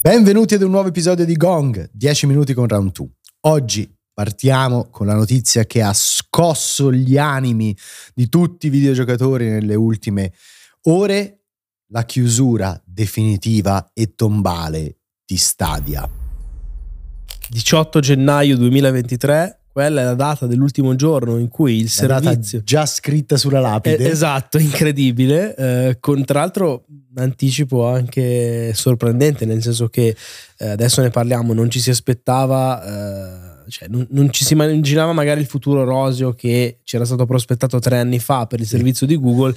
Benvenuti ad un nuovo episodio di Gong, 10 minuti con Round 2. Oggi partiamo con la notizia che ha scosso gli animi di tutti i videogiocatori nelle ultime ore, la chiusura definitiva e tombale di Stadia. 18 gennaio 2023 quella è la data dell'ultimo giorno in cui il la servizio già scritta sulla lapide. Eh, esatto, incredibile. Eh, con tra l'altro un anticipo anche sorprendente, nel senso che eh, adesso ne parliamo, non ci si aspettava, eh, cioè non, non, ci si immaginava magari il futuro roseo che ci era stato prospettato tre anni fa per il servizio di Google.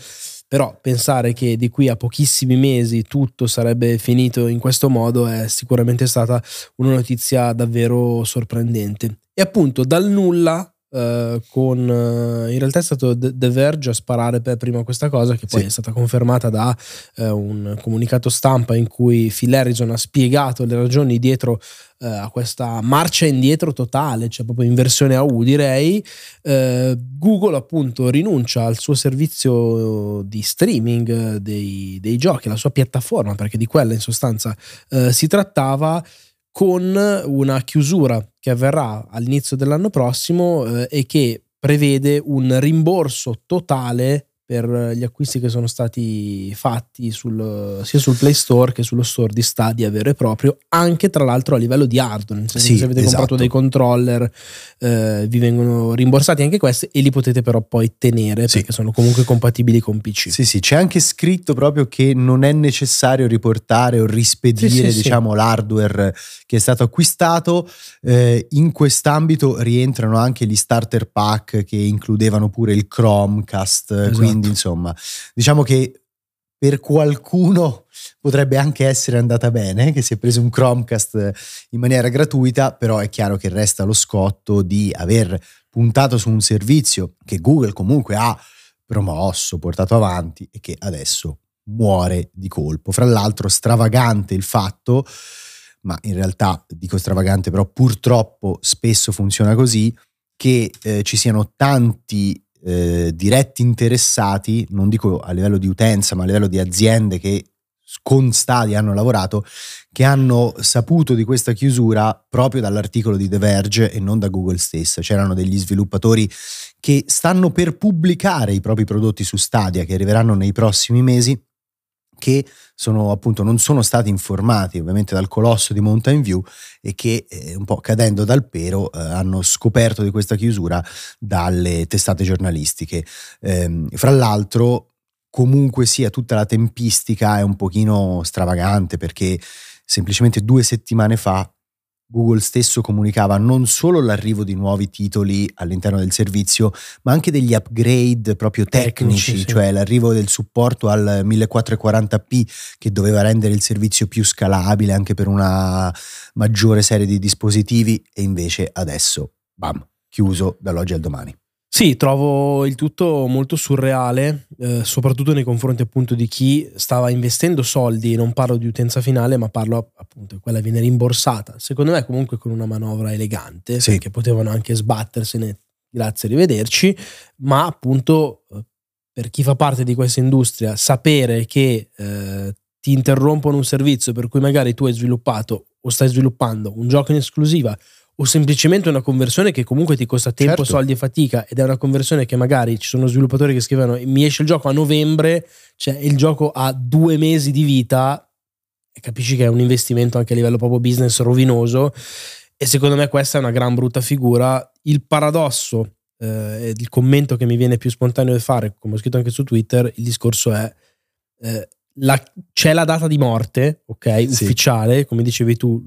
Però pensare che di qui a pochissimi mesi tutto sarebbe finito in questo modo è sicuramente stata una notizia davvero sorprendente. E appunto dal nulla Uh, con uh, in realtà è stato The Verge a sparare per prima questa cosa che poi sì. è stata confermata da uh, un comunicato stampa in cui Phil Harrison ha spiegato le ragioni dietro a questa marcia indietro totale cioè proprio in versione AU direi Google appunto rinuncia al suo servizio di streaming dei, dei giochi la sua piattaforma perché di quella in sostanza si trattava con una chiusura che avverrà all'inizio dell'anno prossimo eh, e che prevede un rimborso totale per gli acquisti che sono stati fatti sul, sia sul Play Store che sullo store di Stadia vero e proprio, anche tra l'altro a livello di hardware. Nel senso sì, se avete esatto. comprato dei controller, eh, vi vengono rimborsati anche questi e li potete però poi tenere sì. perché sono comunque compatibili con PC. Sì, sì, c'è anche scritto proprio che non è necessario riportare o rispedire sì, diciamo, l'hardware che è stato acquistato. Eh, in quest'ambito rientrano anche gli starter pack che includevano pure il Chromecast, esatto. quindi quindi insomma, diciamo che per qualcuno potrebbe anche essere andata bene, che si è preso un Chromecast in maniera gratuita, però è chiaro che resta lo scotto di aver puntato su un servizio che Google comunque ha promosso, portato avanti e che adesso muore di colpo. Fra l'altro stravagante il fatto, ma in realtà dico stravagante, però purtroppo spesso funziona così, che eh, ci siano tanti eh, diretti interessati, non dico a livello di utenza, ma a livello di aziende che con Stadia hanno lavorato, che hanno saputo di questa chiusura proprio dall'articolo di The Verge e non da Google stessa. C'erano degli sviluppatori che stanno per pubblicare i propri prodotti su Stadia, che arriveranno nei prossimi mesi, che sono appunto non sono stati informati ovviamente dal colosso di Mountain View e che eh, un po' cadendo dal pero eh, hanno scoperto di questa chiusura dalle testate giornalistiche. Eh, fra l'altro comunque sia tutta la tempistica è un pochino stravagante perché semplicemente due settimane fa Google stesso comunicava non solo l'arrivo di nuovi titoli all'interno del servizio, ma anche degli upgrade proprio tecnici, tecnici cioè l'arrivo del supporto al 1440p che doveva rendere il servizio più scalabile anche per una maggiore serie di dispositivi e invece adesso, bam, chiuso dall'oggi al domani. Sì, trovo il tutto molto surreale, eh, soprattutto nei confronti appunto di chi stava investendo soldi, non parlo di utenza finale, ma parlo appunto di quella che viene rimborsata. Secondo me comunque con una manovra elegante, sì. perché potevano anche sbattersene, grazie, arrivederci, ma appunto eh, per chi fa parte di questa industria, sapere che eh, ti interrompono un servizio per cui magari tu hai sviluppato o stai sviluppando un gioco in esclusiva o semplicemente una conversione che comunque ti costa tempo, certo. soldi e fatica ed è una conversione che magari ci sono sviluppatori che scrivono mi esce il gioco a novembre, cioè il gioco ha due mesi di vita e capisci che è un investimento anche a livello proprio business rovinoso e secondo me questa è una gran brutta figura. Il paradosso, eh, il commento che mi viene più spontaneo da fare, come ho scritto anche su Twitter, il discorso è... Eh, la, c'è la data di morte, ok, sì. ufficiale, come dicevi tu,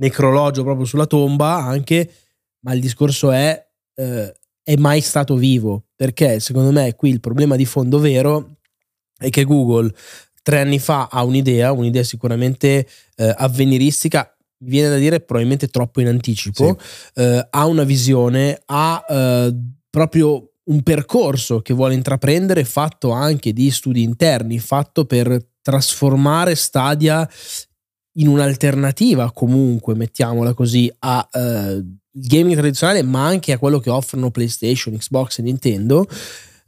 necrologio proprio sulla tomba anche, ma il discorso è eh, è mai stato vivo, perché secondo me qui il problema di fondo vero è che Google tre anni fa ha un'idea, un'idea sicuramente eh, avveniristica, mi viene da dire probabilmente troppo in anticipo, sì. eh, ha una visione, ha eh, proprio un percorso che vuole intraprendere fatto anche di studi interni, fatto per trasformare Stadia in un'alternativa comunque, mettiamola così, a uh, gaming tradizionale, ma anche a quello che offrono PlayStation, Xbox e Nintendo,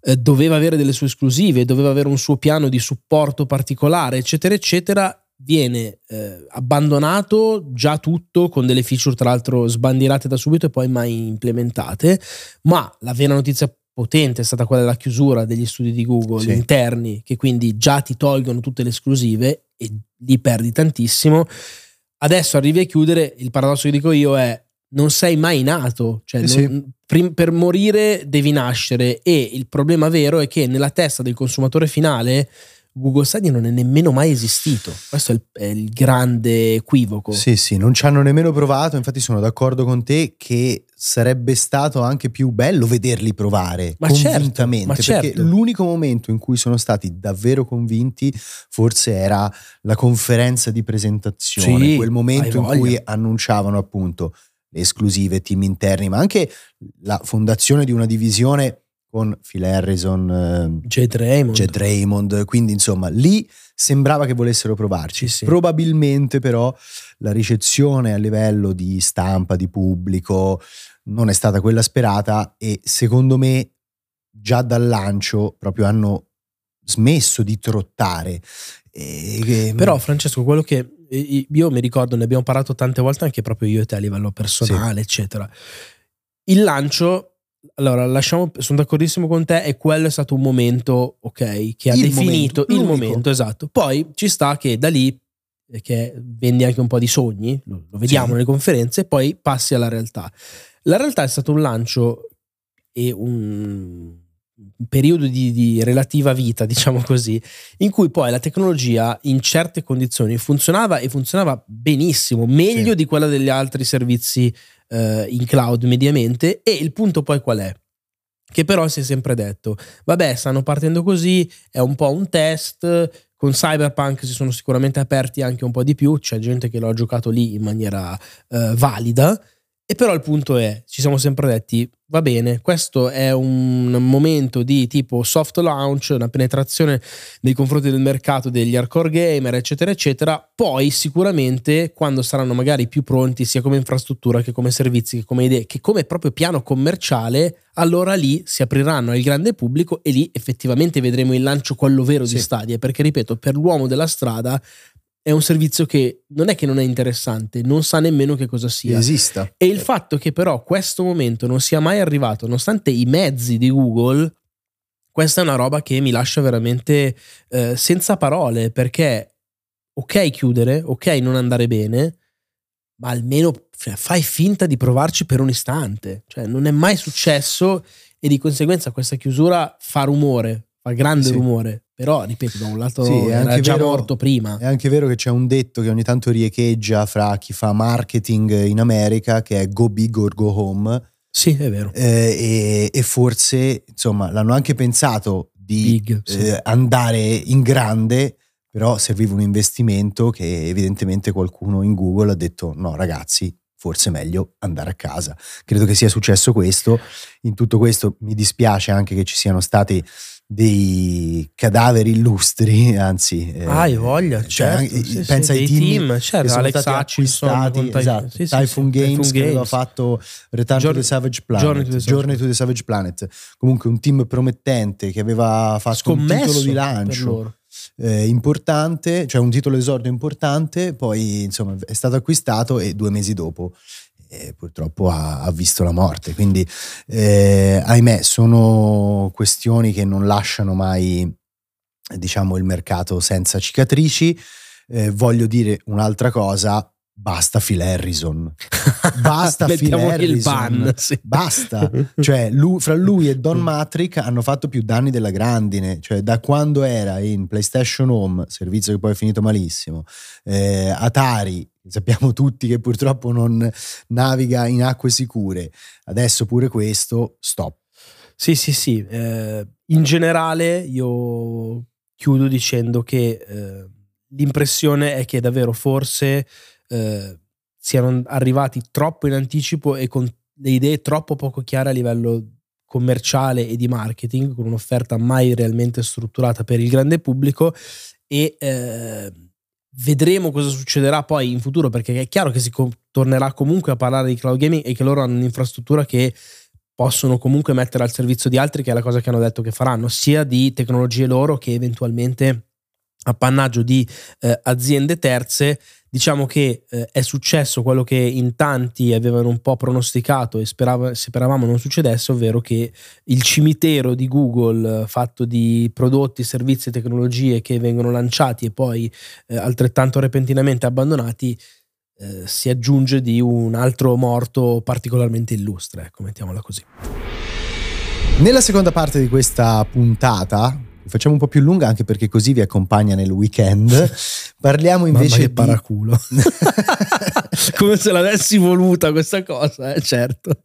uh, doveva avere delle sue esclusive, doveva avere un suo piano di supporto particolare, eccetera, eccetera. Viene uh, abbandonato già tutto con delle feature, tra l'altro, sbandierate da subito e poi mai implementate. Ma la vera notizia potente è stata quella della chiusura degli studi di Google sì. interni, che quindi già ti tolgono tutte le esclusive e lì perdi tantissimo. Adesso arrivi a chiudere, il paradosso che dico io è non sei mai nato, cioè sì, non, sì. per morire devi nascere e il problema vero è che nella testa del consumatore finale Google Stadia non è nemmeno mai esistito. Questo è il, è il, grande equivoco. Sì, sì, non ci hanno nemmeno provato. Infatti, sono d'accordo con te che sarebbe stato anche più bello vederli provare ma certo, convintamente. Certo, perché certo. l'unico momento in cui sono stati davvero convinti, forse era la conferenza di presentazione, sì, quel momento in cui annunciavano appunto le esclusive, team interni, ma anche la fondazione di una divisione con Phil Harrison, eh, Jed Raymond. Jed Raymond. Quindi, insomma, lì sembrava che volessero provarci. Sì, sì. Probabilmente, però, la ricezione a livello di stampa, di pubblico, non è stata quella sperata. E secondo me, già dal lancio, proprio hanno smesso di trottare. E, però, Francesco, quello che io mi ricordo, ne abbiamo parlato tante volte anche proprio io e te a livello personale, sì. eccetera. Il lancio allora, lasciamo, sono d'accordissimo con te e quello è stato un momento, ok, che ha il definito momento, il momento, esatto. Poi ci sta che da lì, eh, che vendi anche un po' di sogni, lo, vediamo sì. nelle conferenze, poi passi alla realtà. La realtà è stato un lancio e un periodo di, di, relativa vita, diciamo così, in cui poi la tecnologia in certe condizioni funzionava e funzionava benissimo, meglio sì. di quella degli altri servizi eh, in cloud mediamente e il punto poi qual è? Che però si è sempre detto, vabbè, stanno partendo così, è un po' un test, con Cyberpunk si sono sicuramente aperti anche un po' di più, c'è gente che l'ha giocato lì in maniera eh, valida, e però il punto è, ci siamo sempre detti, va bene, questo è un momento di tipo soft launch, una penetrazione nei confronti del mercato degli hardcore gamer, eccetera, eccetera. Poi sicuramente quando saranno magari più pronti, sia come infrastruttura che come servizi, che come idee, che come proprio piano commerciale, allora lì si apriranno al grande pubblico e lì effettivamente vedremo il lancio quello vero sì. di Stadia. Perché ripeto, per l'uomo della strada è un servizio che non è che non è interessante, non sa nemmeno che cosa sia. Esista. E il fatto che però questo momento non sia mai arrivato, nonostante i mezzi di Google, questa è una roba che mi lascia veramente eh, senza parole, perché ok chiudere, ok non andare bene, ma almeno fai finta di provarci per un istante. Cioè, non è mai successo e di conseguenza questa chiusura fa rumore, fa grande sì. rumore. Però, ripeto, da un lato sì, era già vero, morto prima. È anche vero che c'è un detto che ogni tanto riecheggia fra chi fa marketing in America, che è go big or go home. Sì, è vero. Eh, e, e, forse, insomma, l'hanno anche pensato di big, sì. eh, andare in grande, però serviva un investimento che evidentemente qualcuno in Google ha detto no ragazzi, forse è meglio andare a casa. Credo che sia successo questo. In tutto questo mi dispiace anche che ci siano stati dei cadaveri illustri, anzi... Eh, ah, voglia, cioè, certo, sì, pensa sì, ai team, team certo, Alex acquistati, esatto, sì, Typhoon Games che aveva fatto Return Journey, to the Savage Planet, Journey to the, Journey to the Savage Planet, comunque un team promettente che aveva fatto Scommesso un titolo di lancio eh, importante, cioè un titolo esordio importante, poi insomma è stato acquistato e due mesi dopo eh, purtroppo ha, ha, visto la morte. Quindi, eh, ahimè, sono questioni che non lasciano mai, diciamo, il mercato senza cicatrici. Eh, voglio dire un'altra cosa, basta Phil Harrison. Basta Phil Harrison. Ban, sì. Basta. Cioè, lui, fra lui e Don Matrick hanno fatto più danni della grandine. Cioè, da quando era in PlayStation Home, servizio che poi è finito malissimo, eh, Atari, sappiamo tutti che purtroppo non naviga in acque sicure. Adesso pure questo, stop. Sì, sì, sì. Eh, in generale io chiudo dicendo che eh, l'impressione è che davvero forse eh, siano arrivati troppo in anticipo e con le idee troppo poco chiare a livello commerciale e di marketing, con un'offerta mai realmente strutturata per il grande pubblico e eh, vedremo cosa succederà poi in futuro perché è chiaro che si co- tornerà comunque a parlare di cloud gaming e che loro hanno un'infrastruttura che possono comunque mettere al servizio di altri, che è la cosa che hanno detto che faranno, sia di tecnologie loro che eventualmente appannaggio di eh, aziende terze Diciamo che eh, è successo quello che in tanti avevano un po' pronosticato e sperava, speravamo non succedesse, ovvero che il cimitero di Google fatto di prodotti, servizi e tecnologie che vengono lanciati e poi eh, altrettanto repentinamente abbandonati eh, si aggiunge di un altro morto particolarmente illustre, ecco, mettiamola così. Nella seconda parte di questa puntata facciamo un po' più lunga anche perché così vi accompagna nel weekend. Parliamo invece Mamma di paraculo. Come se l'avessi voluta questa cosa, eh, certo.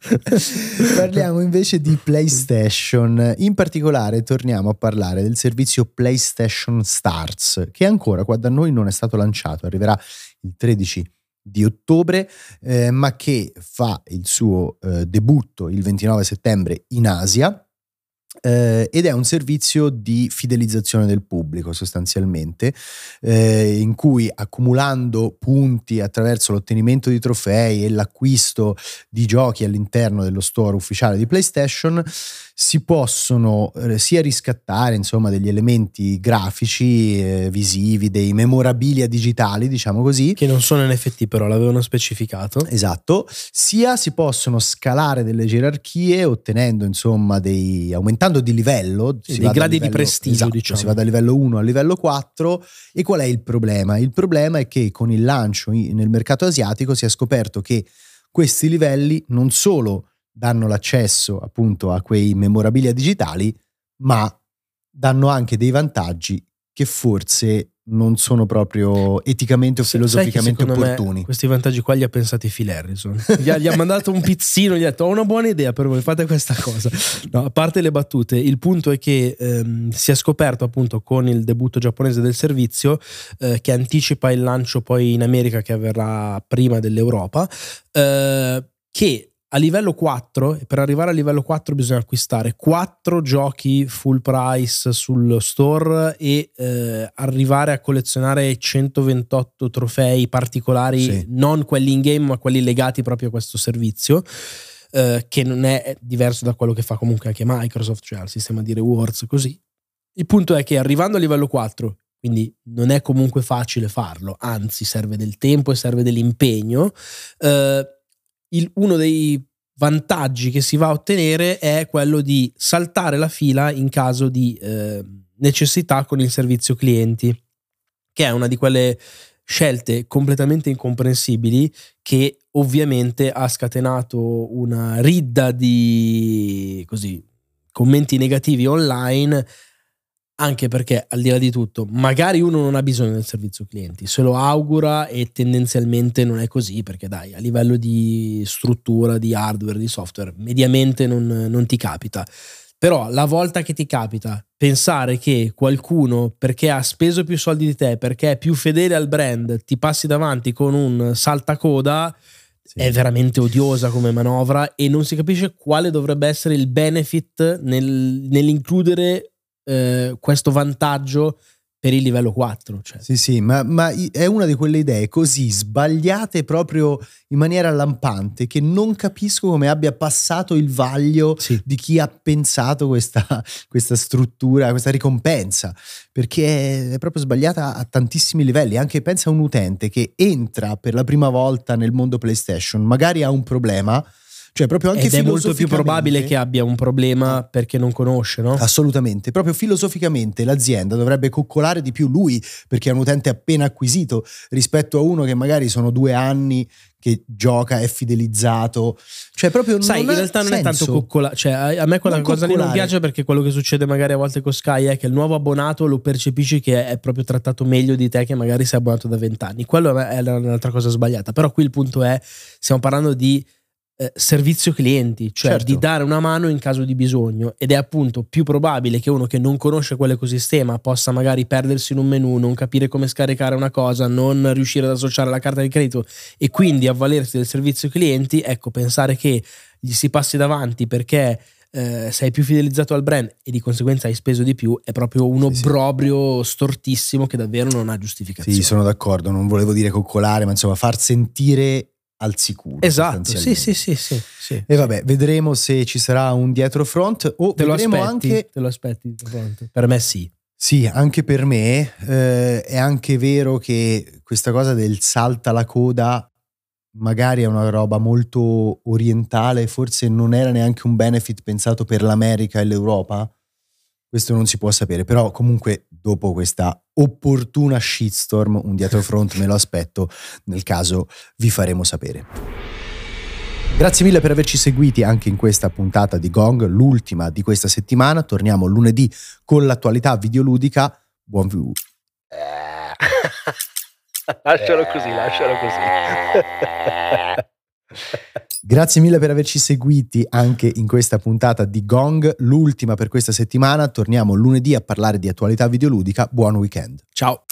Parliamo invece di PlayStation. In particolare torniamo a parlare del servizio PlayStation Stars, che ancora qua da noi non è stato lanciato, arriverà il 13 di ottobre, eh, ma che fa il suo eh, debutto il 29 settembre in Asia eh, ed è un servizio di fidelizzazione del pubblico sostanzialmente, eh, in cui accumulando punti attraverso l'ottenimento di trofei e l'acquisto di giochi all'interno dello store ufficiale di PlayStation si possono eh, sia riscattare insomma degli elementi grafici, eh, visivi, dei memorabilia digitali, diciamo così. Che non sono NFT però, l'avevano specificato. Esatto, sia si possono scalare delle gerarchie ottenendo insomma dei, aumentando di livello. Sì, dei gradi livello, di prestigio esatto, diciamo. Si va da livello 1 a livello 4 e qual è il problema? Il problema è che con il lancio nel mercato asiatico si è scoperto che questi livelli non solo danno l'accesso appunto a quei memorabilia digitali, ma danno anche dei vantaggi che forse non sono proprio eticamente o filosoficamente opportuni. questi vantaggi qua li ha pensati Phil Harrison. Gli ha, gli ha, mandato un pizzino, gli ha detto ho una buona idea per voi, fate questa cosa. No, a parte le battute, il punto è che ehm, si è scoperto appunto con il debutto giapponese del servizio eh, che anticipa il lancio poi in America che avverrà prima dell'Europa, eh, che a livello 4, per arrivare a livello 4 bisogna acquistare 4 giochi full price sul store e eh, arrivare a collezionare 128 trofei particolari, sì. non quelli in game ma quelli legati proprio a questo servizio. Eh, che non è diverso da quello che fa comunque anche Microsoft, cioè il sistema di rewards così. Il punto è che arrivando a livello 4, quindi non è comunque facile farlo, anzi serve del tempo e serve dell'impegno, eh, il, uno dei vantaggi che si va a ottenere è quello di saltare la fila in caso di eh, necessità con il servizio clienti, che è una di quelle scelte completamente incomprensibili che ovviamente ha scatenato una ridda di così, commenti negativi online anche perché al di là di tutto, magari uno non ha bisogno del servizio clienti, se lo augura e tendenzialmente non è così perché dai, a livello di struttura, di hardware, di software, mediamente non, non ti capita. Però la volta che ti capita pensare che qualcuno, perché ha speso più soldi di te, perché è più fedele al brand, ti passi davanti con un saltacoda, sì. è veramente odiosa come manovra e non si capisce quale dovrebbe essere il benefit nel, nell'includere eh, questo vantaggio per il livello 4. Cioè. Sì, sì, ma, ma, è una di quelle idee così sbagliate proprio in maniera lampante che non capisco come abbia passato il vaglio sì. di chi ha pensato questa, questa, struttura, questa ricompensa, perché è proprio sbagliata a tantissimi livelli. Anche pensa a un utente che entra per la prima volta nel mondo PlayStation, magari ha un problema cioè, proprio anche Ed è molto più probabile che abbia un problema perché non conosce, no? Assolutamente. Proprio filosoficamente l'azienda dovrebbe coccolare di più lui perché è un utente appena acquisito rispetto a uno che magari sono due anni che gioca, è fidelizzato. Cioè, proprio Sai, in realtà non senso. è tanto coccolare. Cioè, a me quella non cosa lì non piace perché quello che succede magari a volte con Sky è che il nuovo abbonato lo percepisci che è proprio trattato meglio di te che magari sei abbonato da vent'anni. Quello è un'altra cosa sbagliata. Però qui il punto è, stiamo parlando di eh, servizio clienti, cioè certo. di dare una mano in caso di bisogno ed è appunto più probabile che uno che non conosce quell'ecosistema possa magari perdersi in un menu, non capire come scaricare una cosa, non riuscire ad associare la carta di credito e quindi avvalersi del servizio clienti, ecco, pensare che gli si passi davanti perché eh, sei più fidelizzato al brand e di conseguenza hai speso di più, è proprio un obbrobrio sì, sì. stortissimo che davvero non ha giustificazione. Sì, sono d'accordo, non volevo dire coccolare, ma insomma far sentire al sicuro. Esatto, sì, sì, sì, sì, sì, E vabbè, vedremo se ci sarà un dietro front o te lo vedremo aspetti, anche... Te lo aspetti? Per me sì. Sì, anche per me eh, è anche vero che questa cosa del salta la coda magari è una roba molto orientale, forse non era neanche un benefit pensato per l'America e l'Europa. Questo non si può sapere, però comunque dopo questa opportuna shitstorm, un dietro front me lo aspetto, nel caso vi faremo sapere. Grazie mille per averci seguiti anche in questa puntata di Gong, l'ultima di questa settimana. Torniamo lunedì con l'attualità videoludica. Buon view. lascialo così, lascialo così. Grazie mille per averci seguiti anche in questa puntata di Gong, l'ultima per questa settimana. Torniamo lunedì a parlare di attualità videoludica. Buon weekend. Ciao.